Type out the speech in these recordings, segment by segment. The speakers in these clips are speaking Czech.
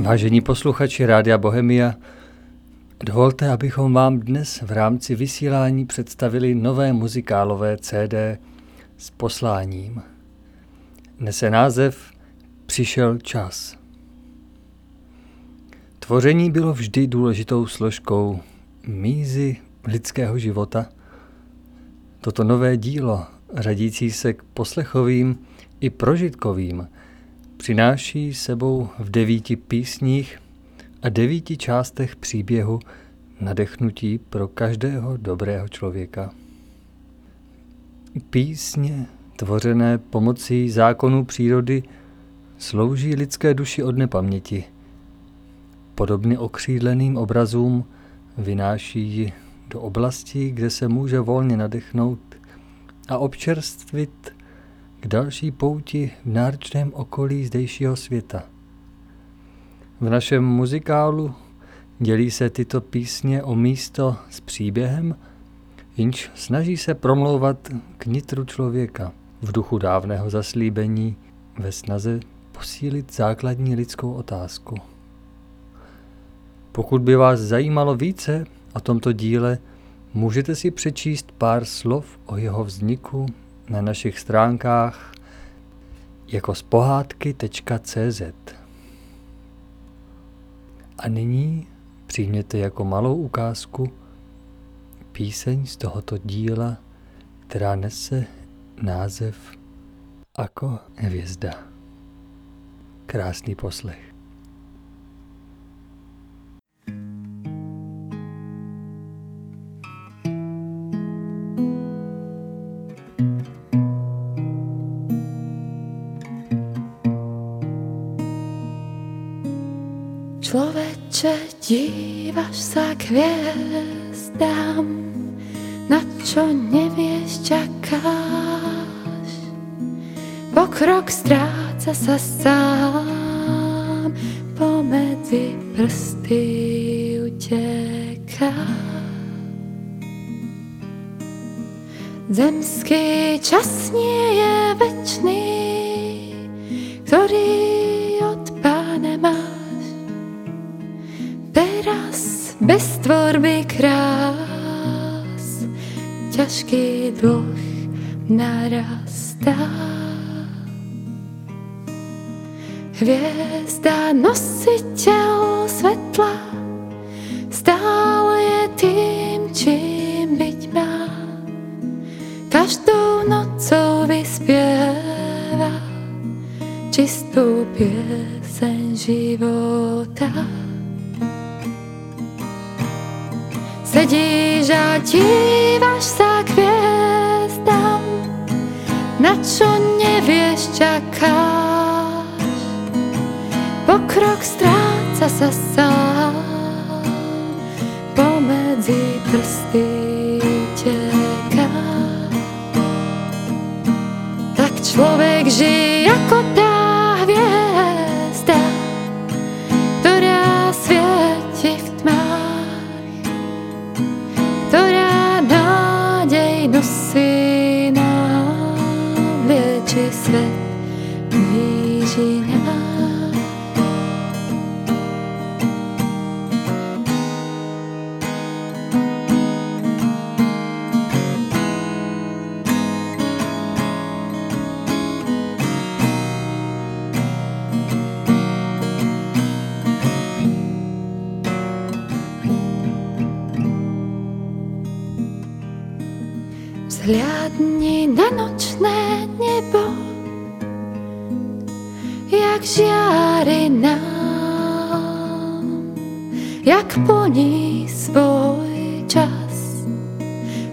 Vážení posluchači Rádia Bohemia, dovolte, abychom vám dnes v rámci vysílání představili nové muzikálové CD s posláním. Nese název Přišel čas. Tvoření bylo vždy důležitou složkou mízy lidského života. Toto nové dílo, řadící se k poslechovým i prožitkovým, přináší sebou v devíti písních a devíti částech příběhu nadechnutí pro každého dobrého člověka. Písně, tvořené pomocí zákonů přírody, slouží lidské duši od nepaměti. Podobně okřídleným obrazům vynáší ji do oblasti, kde se může volně nadechnout a občerstvit k další pouti v náročném okolí zdejšího světa. V našem muzikálu dělí se tyto písně o místo s příběhem, jinž snaží se promlouvat k nitru člověka v duchu dávného zaslíbení ve snaze posílit základní lidskou otázku. Pokud by vás zajímalo více o tomto díle, můžete si přečíst pár slov o jeho vzniku na našich stránkách jako spohádky.cz. A nyní přijměte jako malou ukázku píseň z tohoto díla, která nese název Ako hvězda. Krásný poslech. Človeče, dívaš sa k hviezdám, na čo nevieš, čakáš. Pokrok stráca sa sám, pomedzi prsty uteká. Zemský čas nie je večný, tvorby krás ťažký dlh narastá. Hviezda nositeľ svetla stále je tým, čím byť má. Každou nocou vyspieva čistú pieseň života. Sedíš a díváš sa k hviezdám, na čo nevieš, čakáš. Pokrok stráca sa sám, pomedzi prsty teká. Tak človek žije ako svet Vzhliadni na nočné nebo, jak žiari nám, jak plní svoj čas,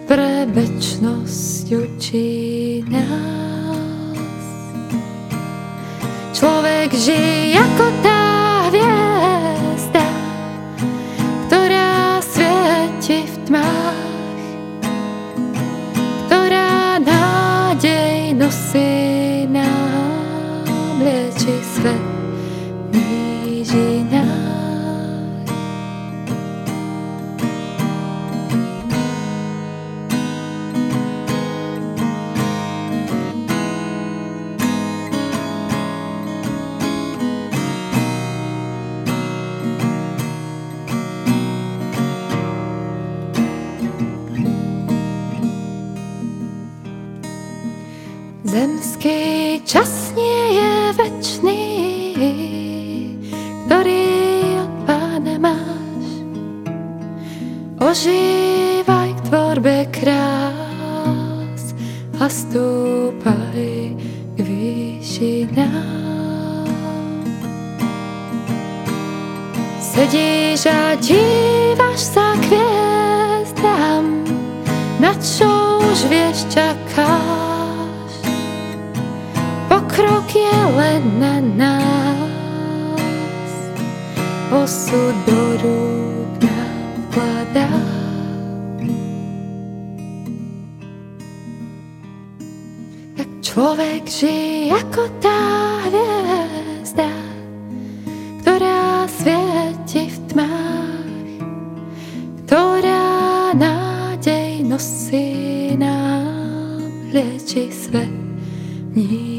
pre večnosť učí nás. Človek žije ako tá lieči svet nížina. Zemský čas nie je večný, ktorý od pána máš. Ožívaj k tvorbe krás a stúpaj k výšinám. Sedíš a díváš sa k na nás. Osud do rúk nám vkladá. Jak človek žije ako tá hviezda, ktorá svieti v tmách, ktorá nádej nosí nám lieči svet. Nie